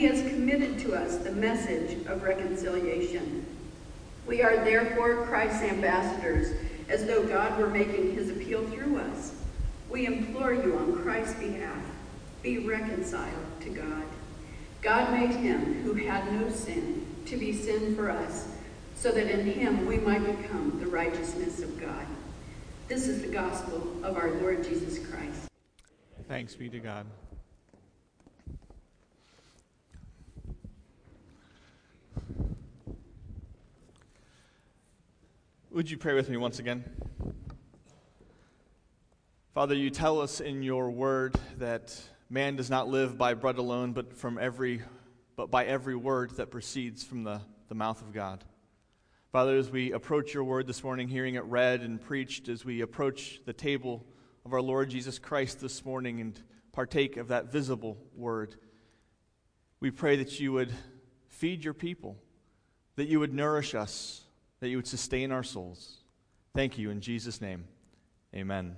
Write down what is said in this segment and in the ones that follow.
he has committed to us the message of reconciliation. We are therefore Christ's ambassadors, as though God were making his appeal through us. We implore you on Christ's behalf, be reconciled to God. God made him who had no sin to be sin for us, so that in him we might become the righteousness of God. This is the gospel of our Lord Jesus Christ. Thanks be to God. Would you pray with me once again? Father, you tell us in your word that man does not live by bread alone, but from every but by every word that proceeds from the, the mouth of God. Father, as we approach your word this morning, hearing it read and preached, as we approach the table of our Lord Jesus Christ this morning and partake of that visible word, we pray that you would feed your people, that you would nourish us, that you would sustain our souls. Thank you in Jesus' name. Amen.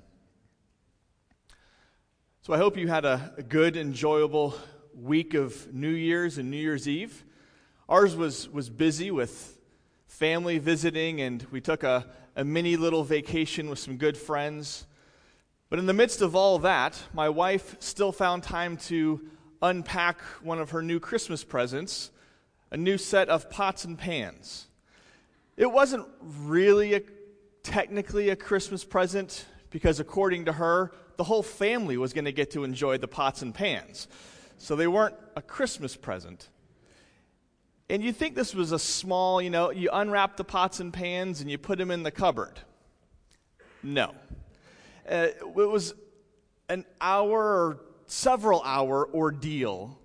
So I hope you had a, a, good, enjoyable week of New Year's and New Year's Eve. Ours was, was busy with family visiting, and we took a, a mini little vacation with some good friends. But in the midst of all that, my wife still found time to unpack one of her new Christmas presents a new set of pots and pans. It wasn't really a, technically a Christmas present because, according to her, the whole family was going to get to enjoy the pots and pans. So they weren't a Christmas present. And you think this was a small, you know, you unwrap the pots and pans and you put them in the cupboard. No. Uh, it was an hour or several hour ordeal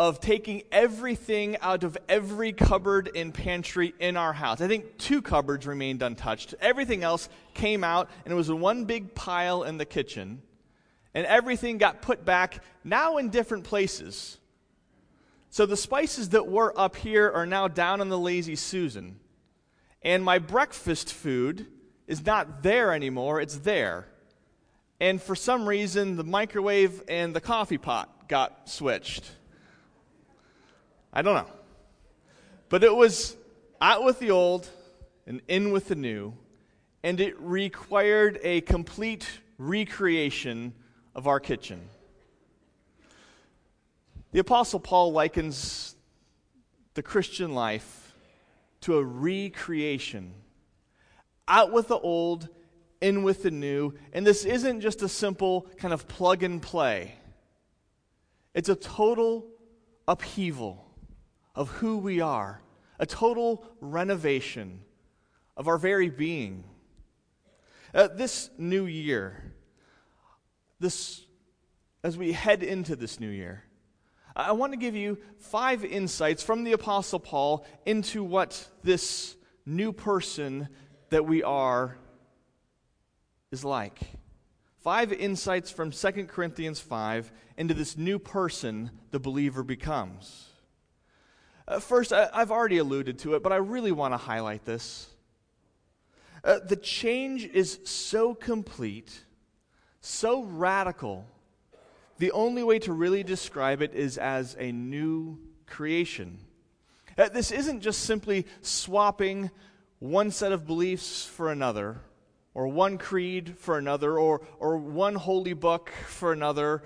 of taking everything out of every cupboard and pantry in our house. I think two cupboards remained untouched. Everything else came out, and it was one big pile in the kitchen. And everything got put back, now in different places. So the spices that were up here are now down in the Lazy Susan. And my breakfast food is not there anymore, it's there. And for some reason, the microwave and the coffee pot got switched. I don't know. But it was out with the old and in with the new, and it required a complete recreation of our kitchen. The Apostle Paul likens the Christian life to a recreation. Out with the old, in with the new. And this isn't just a simple kind of plug and play, it's a total upheaval of who we are, a total renovation of our very being. Uh, this new year, this, as we head into this new year, I want to give you five insights from the Apostle Paul into what this new person that we are is like. Five insights from 2 Corinthians 5 into this new person the believer becomes. Uh, first, I, have already alluded to it, but I really want to highlight this. Uh, the change is so complete, so radical, the only way to really describe it is as a new creation. Uh, this isn't just simply swapping one set of beliefs for another, or one creed for another, or, or one holy book for another,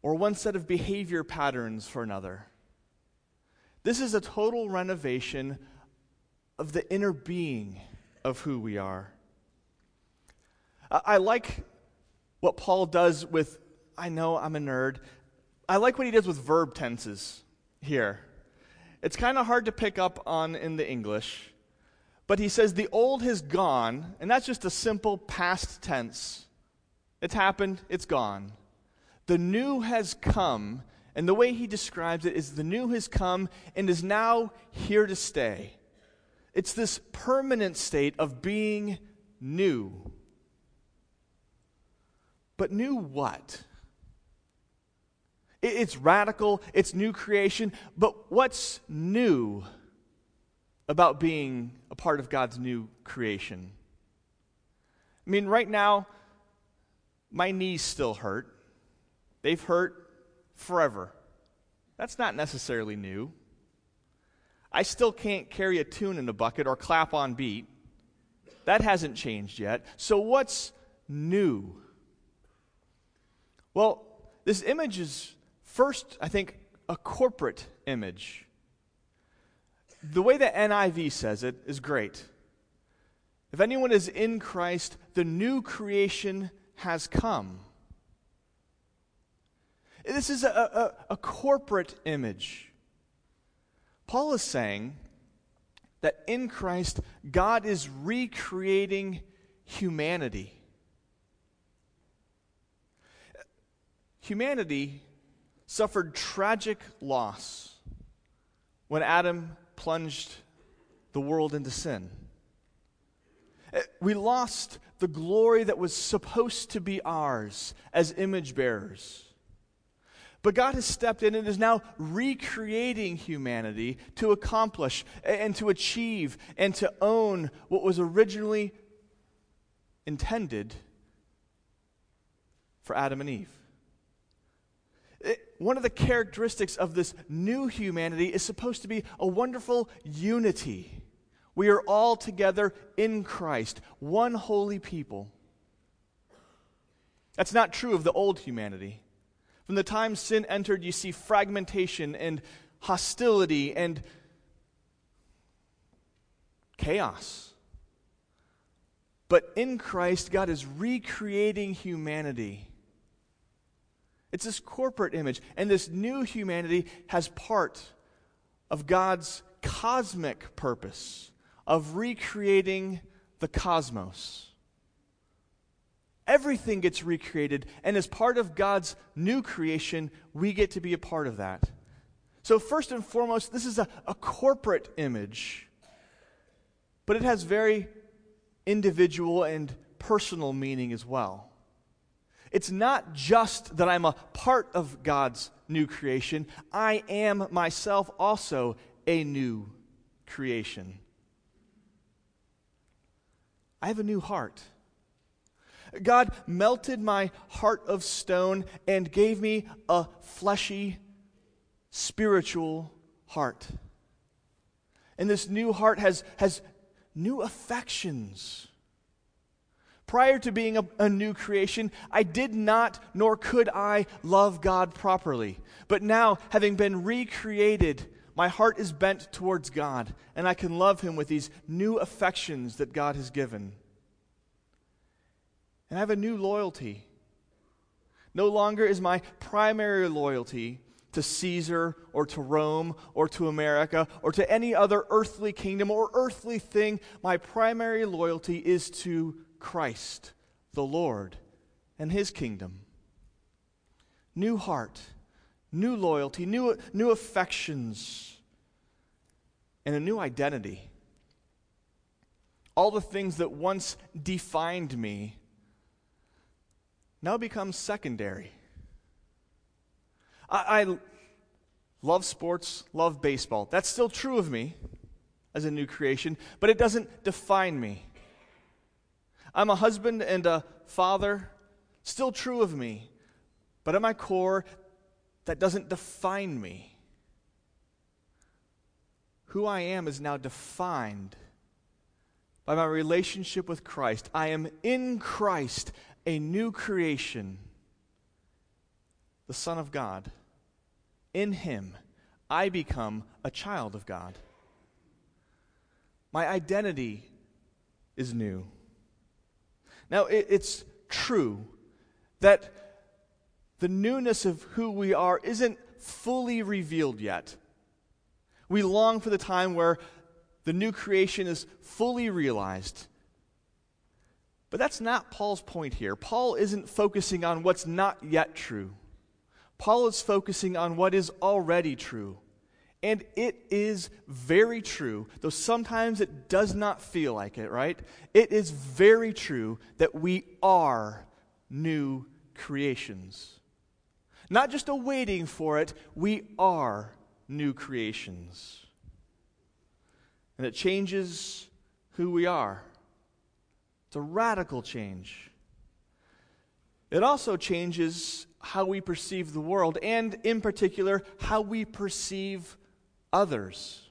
or one set of behavior patterns for another. This is a total renovation of the inner being of who we are. I like what Paul does with, I know I'm a nerd. I like what he does with verb tenses here. It's kind of hard to pick up on in the English, but he says the old has gone, and that's just a simple past tense. It's happened, it's gone. The new has come, and the way he describes it is the new has come and is now here to stay. It's this permanent state of being new. But new what? It's radical, it's new creation, but what's new about being a part of God's new creation? I mean, right now, my knees still hurt. They've hurt forever. That's not necessarily new. I still can't carry a tune in a bucket or clap on beat. That hasn't changed yet. So, what's new? Well, this image is first, I think, a corporate image. The way that NIV says it is great. If anyone is in Christ, the new creation has come. This is a, a, a corporate image. Paul is saying that in Christ, God is recreating humanity. Humanity suffered tragic loss when Adam plunged the world into sin. We lost the glory that was supposed to be ours as image bearers. But God has stepped in and is now recreating humanity to accomplish and to achieve and to own what was originally intended for Adam and Eve. It, one of the characteristics of this new humanity is supposed to be a wonderful unity. We are all together in Christ, one holy people. That's not true of the old humanity. From the time sin entered, you see fragmentation and hostility and chaos. But in Christ, God is recreating humanity. It's this corporate image. And this new humanity has part of God's cosmic purpose of recreating the cosmos. Everything gets recreated, and as part of God's new creation, we get to be a part of that. So, first and foremost, this is a, a corporate image, but it has very individual and personal meaning as well. It's not just that I'm a part of God's new creation, I am myself also a new creation. I have a new heart. God melted my heart of stone and gave me a fleshy, spiritual heart. And this new heart has, has new affections. Prior to being a, a, new creation, I did not nor could I love God properly. But now, having been recreated, my heart is bent towards God, and I can love Him with these new affections that God has given. And I have a new loyalty. No longer is my primary loyalty to Caesar or to Rome or to America or to any other earthly kingdom or earthly thing. My primary loyalty is to Christ, the Lord, and His kingdom. New heart, new loyalty, new, new affections, and a new identity. All the things that once defined me now become secondary. I, I love sports, love baseball. That's still true of me as a new creation, but it doesn't define me. I'm a husband and a father, still true of me, but at my core, that doesn't define me. Who I am is now defined by my relationship with Christ. I am in Christ, a new creation, the Son of God. In Him, I become a child of God. My identity is new. Now, it, it's true that the newness of who we are isn't fully revealed yet. We long for the time where the new creation is fully realized. But that's not Paul's point here. Paul isn't focusing on what's not yet true. Paul is focusing on what is already true. And it is very true, though sometimes it does not feel like it, right? It is very true that we are new creations. Not just awaiting for it, we are new creations. And it changes who we are. It's a radical change. It also changes how we perceive the world, and in particular, how we perceive others.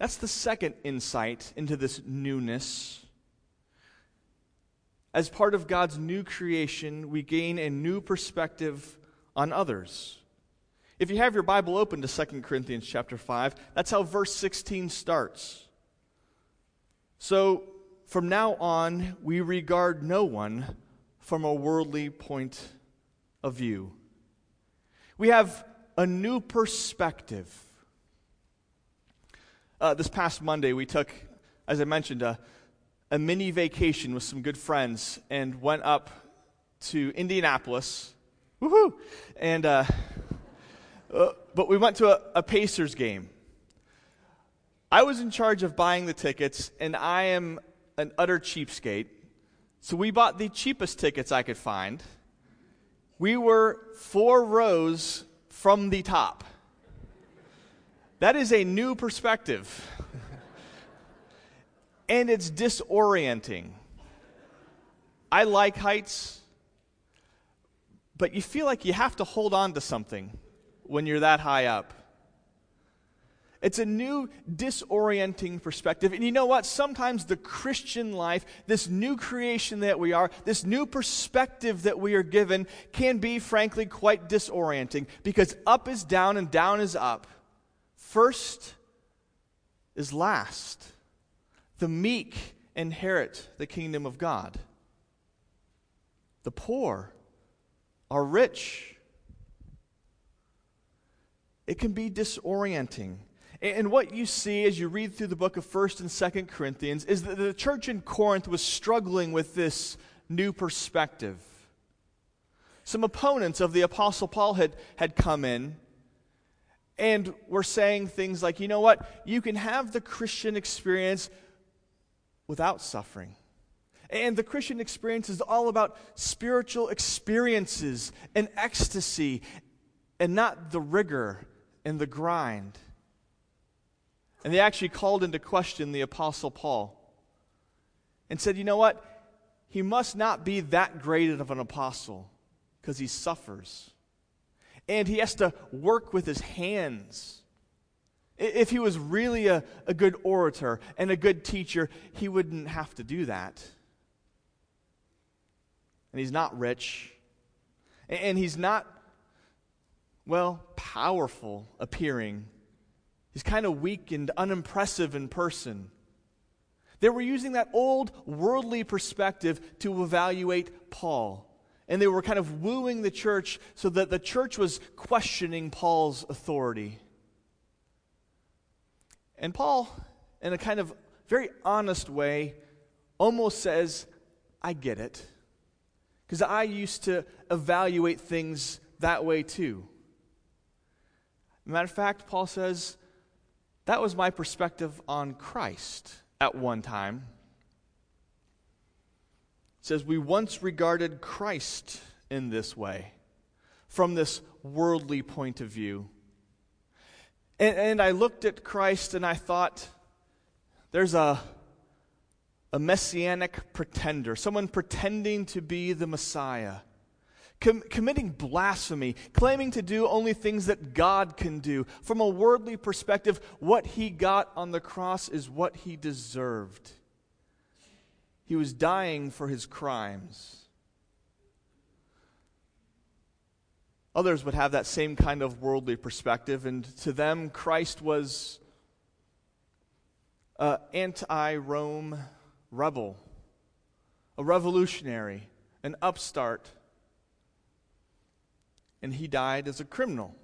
That's the second insight into this newness. As part of God's new creation, we gain a new perspective on others. If you have your Bible open to 2 Corinthians chapter 5, that's how verse 16 starts. So, from now on, we regard no one from a worldly point of view. We have a new perspective. Uh, this past Monday, we took, as I mentioned, a, a mini vacation with some good friends and went up to Indianapolis. Woohoo! And, uh, uh, but we went to a, a Pacers game. I was in charge of buying the tickets, and I am an utter cheapskate. So we bought the cheapest tickets I could find. We were four rows from the top. That is a new perspective. and it's disorienting. I like heights, but you feel like you have to hold on to something when you're that high up. It's a new, disorienting perspective. And you know what? Sometimes the Christian life, this new creation that we are, this new perspective that we are given, can be, frankly, quite disorienting because up is down and down is up. First is last. The meek inherit the kingdom of God, the poor are rich. It can be disorienting. And what you see as you read through the book of 1st and 2nd Corinthians is that the church in Corinth was struggling with this new perspective. Some opponents of the Apostle Paul had, had come in and were saying things like, you know what, you can have the Christian experience without suffering. And the Christian experience is all about spiritual experiences and ecstasy and not the rigor and the grind. And they actually called into question the Apostle Paul and said, you know what? He must not be that great of an apostle because he suffers. And he has to work with his hands. If he was really a, a good orator and a good teacher, he wouldn't have to do that. And he's not rich. And he's not, well, powerful appearing He's kind of weak and unimpressive in person. They were using that old worldly perspective to evaluate Paul. And they were kind of wooing the church so that the church was questioning Paul's authority. And Paul, in a kind of very honest way, almost says, I get it. Because I used to evaluate things that way too. Matter of fact, Paul says, that was my perspective on Christ at one time. It says, We once regarded Christ in this way, from this worldly point of view. And, and I looked at Christ and I thought, there's a, a messianic pretender, someone pretending to be the Messiah com- committing blasphemy, claiming to do only things that God can do. From a worldly perspective, what he got on the cross is what he deserved. He was dying for his crimes. Others would have that same kind of worldly perspective, and to them, Christ was uh, an anti Rome rebel, a revolutionary, an upstart and he died as a criminal.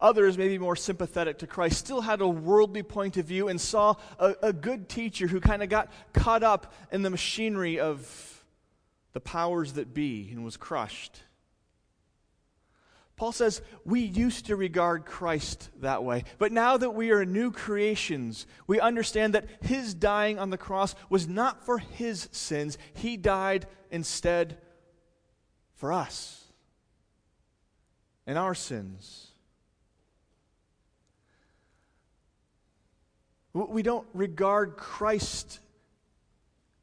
Others, maybe more sympathetic to Christ, still had a worldly point of view and saw a, a good teacher who kind of got caught up in the machinery of the powers that be and was crushed. Paul says, We used to regard Christ that way. But now that we are new creations, we understand that his dying on the cross was not for his sins. He died instead for us and our sins. We don't regard Christ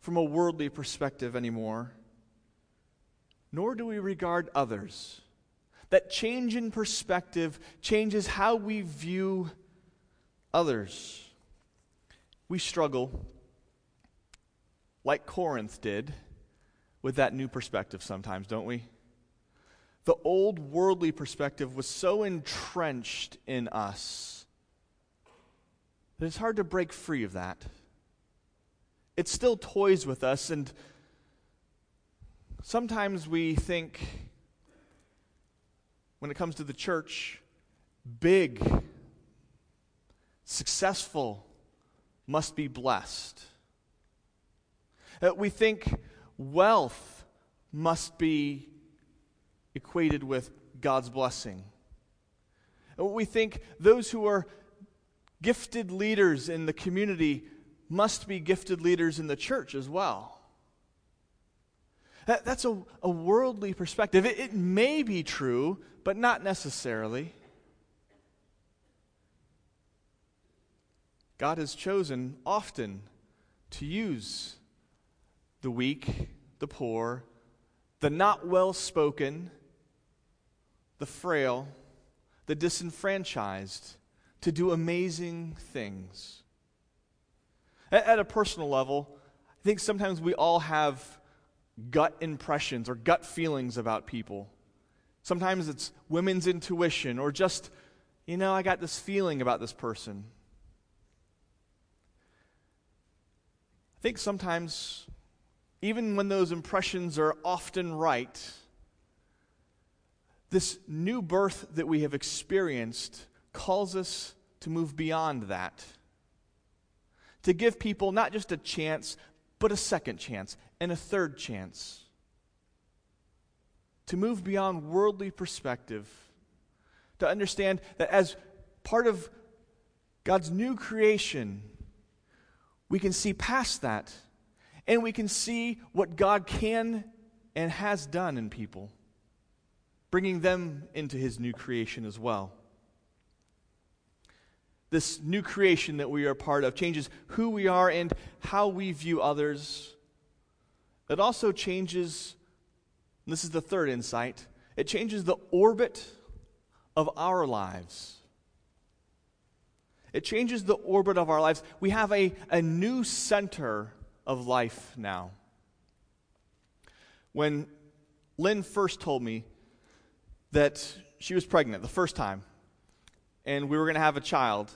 from a worldly perspective anymore. nor do we regard others. That change in perspective changes how we view others. We struggle, like Corinth did, with that new perspective sometimes, don't we? The old worldly perspective was so entrenched in us that it's hard to break free of that. It still toys with us, and sometimes we think, when it comes to the church, big, successful must be blessed. We think wealth must be equated with God's blessing. Uh, we think those who are gifted leaders in the community must be gifted leaders in the church as well. That, that's a, a worldly perspective. It, it may be true, but not necessarily. God has chosen often to use the weak, the poor, the not well spoken, the frail, the disenfranchised to do amazing things. At, at, a personal level, I think sometimes we all have gut impressions or gut feelings about people. Sometimes it's women's intuition or just, you know, I got this feeling about this person. I think sometimes, even when those impressions are often right, this new birth that we have experienced calls us to move beyond that. To give people not just a chance, but a second chance and a third chance. To move beyond worldly perspective. To understand that as part of God's new creation, we can see past that and we can see what God can and has done in people, bringing them into his new creation as well. This new creation that we are part of changes who we are and how we view others. It also changes, this is the third insight, it changes the orbit of our lives. It changes the orbit of our lives. We have a, a new center of life now. When Lynn first told me that she was pregnant the first time and we were going to have a child,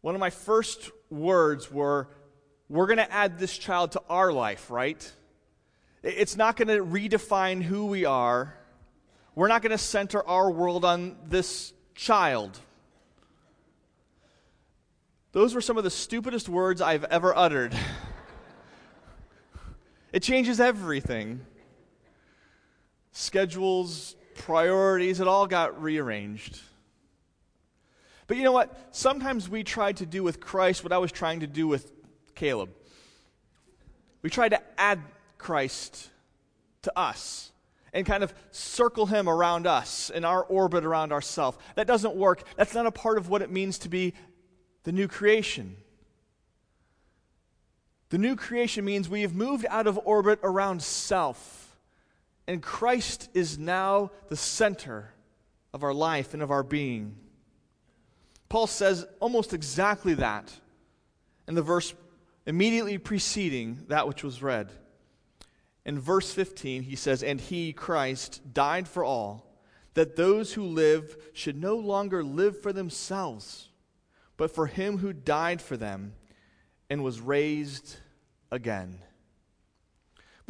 one of my first words were, We're going to add this child to our life, right? It's not going to redefine who we are. We're not going to center our world on this child. Those were some of the stupidest words I've ever uttered. it changes everything. Schedules, priorities, it all got rearranged. But you know what? Sometimes we try to do with Christ what I was trying to do with Caleb. We try to add Christ to us and kind of circle him around us in our orbit around ourselves. That doesn't work. That's not a part of what it means to be the new creation. The new creation means we have moved out of orbit around self, and Christ is now the center of our life and of our being. Paul says almost exactly that in the verse immediately preceding that which was read. In verse 15, he says, And he, Christ, died for all, that those who live should no longer live for themselves but for him who died for them and was raised again.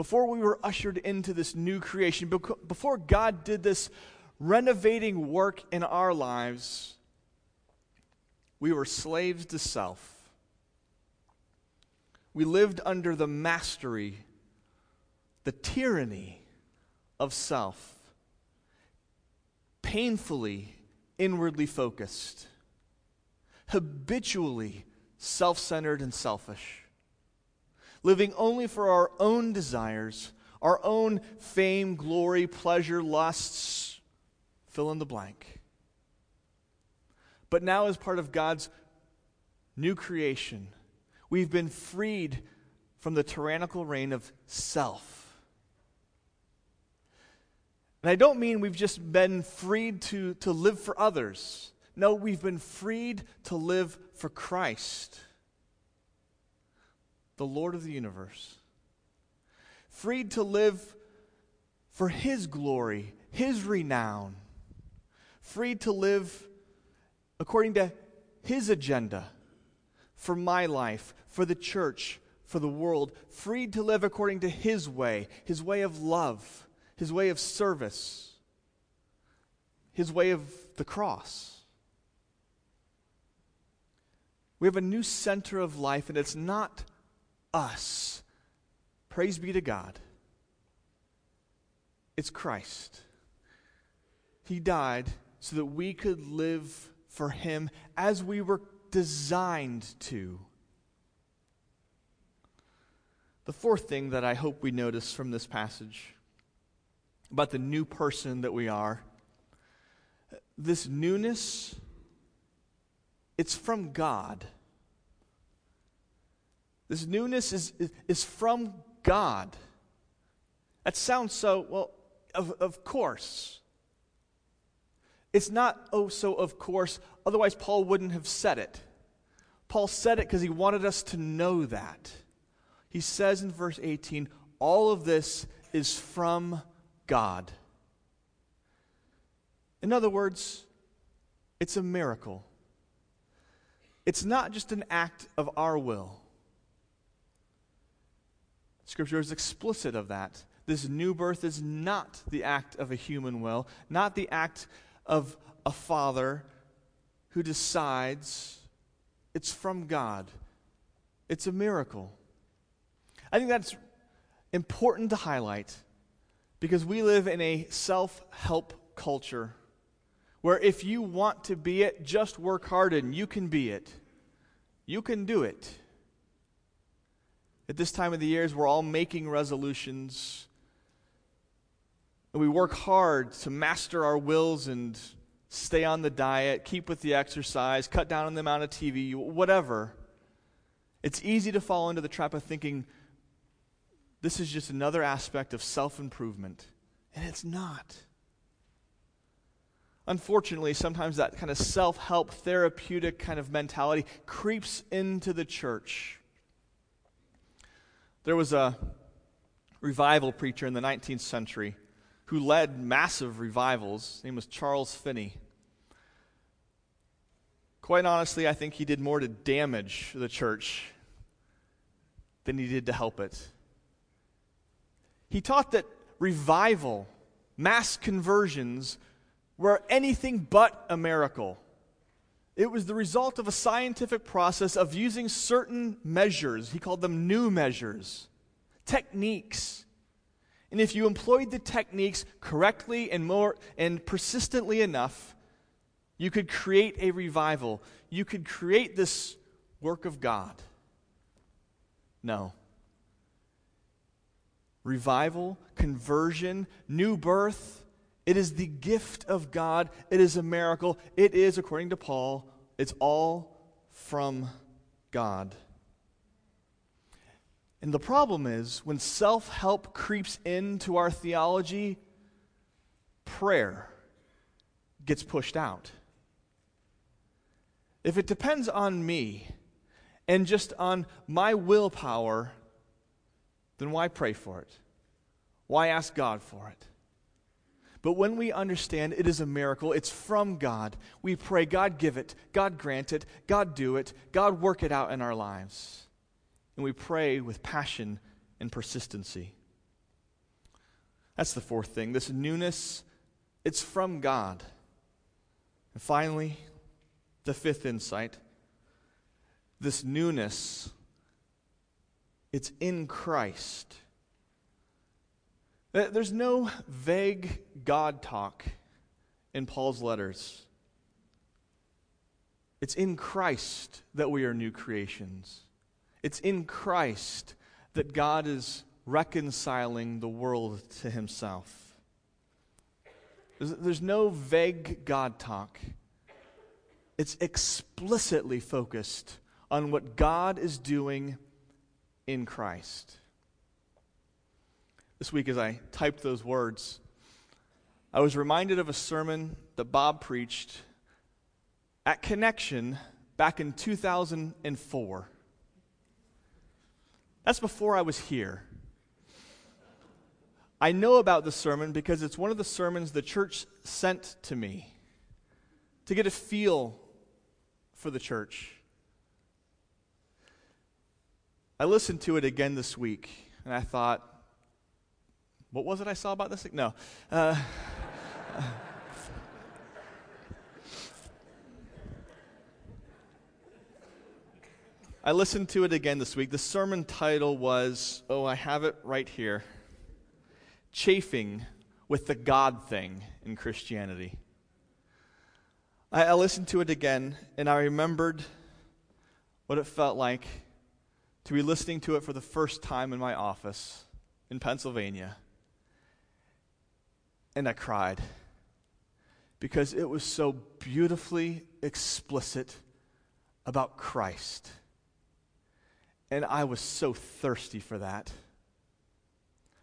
Before we were ushered into this new creation, before God did this renovating work in our lives, we were slaves to self. We lived under the mastery, the tyranny of self, painfully inwardly focused habitually self centered and selfish, living only for our own desires, our own fame, glory, pleasure, lusts, fill in the blank. But now, as part of God's new creation, we've been freed from the tyrannical reign of self. And I don't mean we've just been freed to, to live for others. No, we've been freed to live for Christ, the Lord of the universe. Freed to live for His glory, His renown. Freed to live according to His agenda for my life, for the church, for the world. Freed to live according to His way, His way of love his way of service, his way of the cross. We have a new center of life, and it's not us. Praise be to God. It's Christ. He died so that we could live for Him as we were designed to. The fourth thing that I hope we notice from this passage about the new person that we are. This newness, it's from God. This newness is, is, from God. That sounds so, well, of, of course. It's not, oh, so of course, otherwise, Paul wouldn't have said it. Paul said it because he wanted us to know that. He says in verse 18, all of this is from God. In other words, it's a miracle. It's not just an act of our will. Scripture is explicit of that. This new birth is not the act of a human will, not the act of a father who decides. It's from God. It's a miracle. I think that's important to highlight because we live in a self help culture where if you want to be it, just work hard and you can be it. You can do it. At this time of the years, we're all making resolutions. And we work hard to master our wills and stay on the diet, keep with the exercise, cut down on the amount of TV, whatever. It's easy to fall into the trap of thinking, this is just another aspect of self improvement. And it's not. Unfortunately, sometimes that kind of self help, therapeutic kind of mentality creeps into the church. There was a revival preacher in the 19th century who led massive revivals. His name was Charles Finney. Quite honestly, I think he did more to damage the church than he did to help it. He taught that revival, mass conversions, were anything but a miracle. It was the result of a scientific process of using certain measures. He called them new measures, techniques. And if you employed the techniques correctly and more and persistently enough, you could create a revival. You could create this work of God. No revival, conversion, new birth. It is the gift of God. It is a miracle. It is, according to Paul, it's all from God. And the problem is when self help creeps into our theology, prayer gets pushed out. If it depends on me and just on my willpower, then why pray for it? Why ask God for it? But when we understand it is a miracle, it's from God, we pray, God give it, God grant it, God do it, God work it out in our lives. And we pray with passion and persistency. That's the fourth thing. This newness, it's from God. And finally, the fifth insight this newness it's in Christ. There's no vague God talk in Paul's letters. It's in Christ that we are new creations. It's in Christ that God is reconciling the world to himself. There's, no vague God talk. It's explicitly focused on what God is doing in Christ. This week, as I typed those words, I was reminded of a sermon that Bob preached at Connection back in 2004. That's before I was here. I know about the sermon because it's one of the sermons the church sent to me to get a feel for the church. I listened to it again this week and I thought, what was it I saw about this? No. Uh, I listened to it again this week. The sermon title was, oh, I have it right here Chafing with the God thing in Christianity. I, I listened to it again, and I remembered what it felt like to be listening to it for the first time in my office in Pennsylvania. And I cried because it was so beautifully explicit about Christ. And I was so thirsty for that.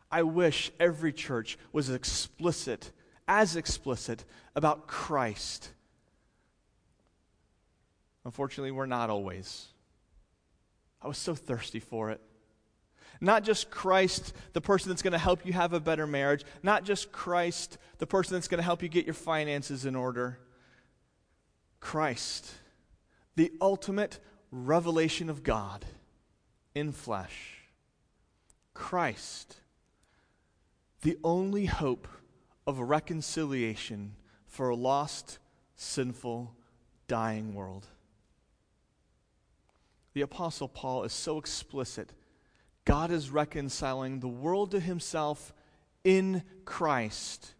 I wish every church was explicit, as explicit about Christ. Unfortunately, we're not always. I was so thirsty for it. Not just Christ, the person that's going to help you have a better marriage. Not just Christ, the person that's going to help you get your finances in order. Christ, the ultimate revelation of God in flesh. Christ, the only hope of reconciliation for a lost, sinful, dying world. The Apostle Paul is so explicit God is reconciling the world to himself in Christ.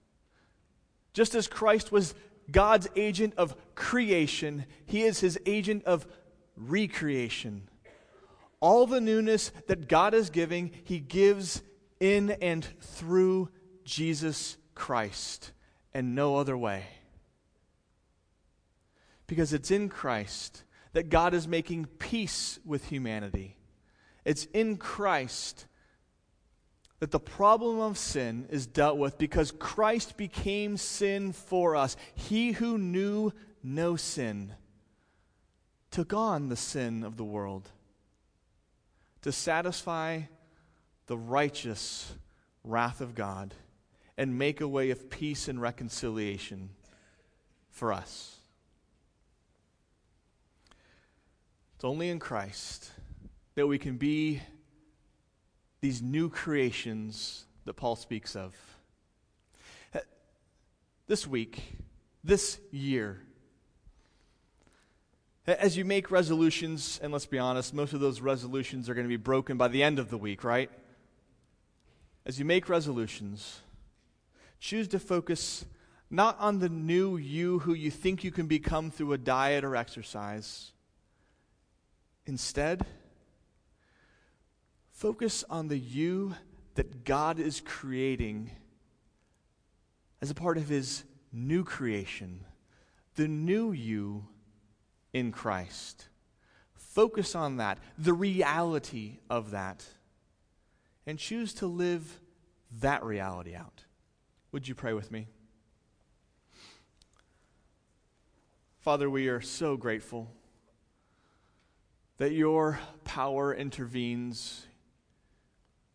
Just as Christ was God's agent of creation, he is his agent of recreation. All the newness that God is giving, he gives in and through Jesus Christ and no other way. Because it's in Christ that God is making peace with humanity. It's in Christ that the problem of sin is dealt with because Christ became sin for us. He who knew no sin took on the sin of the world to satisfy the righteous wrath of God and make a way of peace and reconciliation for us. It's only in Christ that we can be these new creations that Paul speaks of. This week, this year, as you make resolutions, and let's be honest, most of those resolutions are going to be broken by the end of the week, right? As you make resolutions, choose to focus not on the new you who you think you can become through a diet or exercise. Instead, Focus on the you that God is creating as a part of his new creation, the new you in Christ. Focus on that, the reality of that, and choose to live that reality out. Would you pray with me? Father, we are so grateful that your power intervenes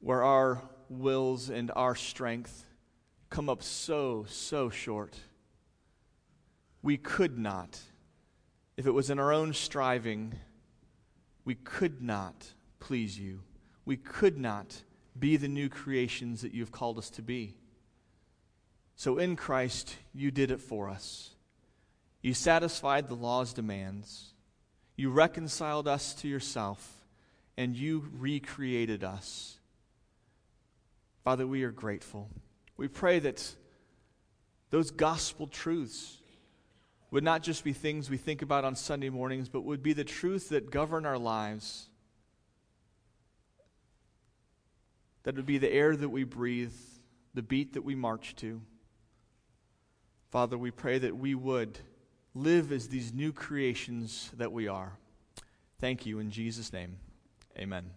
where our wills and our strength come up so, so short. We could not, if it was in our own striving, we could not please you. We could not be the new creations that you've called us to be. So in Christ, you did it for us. You satisfied the law's demands. You reconciled us to yourself, and you recreated us Father, we are grateful. We pray that those gospel truths would not just be things we think about on Sunday mornings, but would be the truth that govern our lives. That would be the air that we breathe, the beat that we march to. Father, we pray that we would live as these new creations that we are. Thank you in Jesus' name. Amen.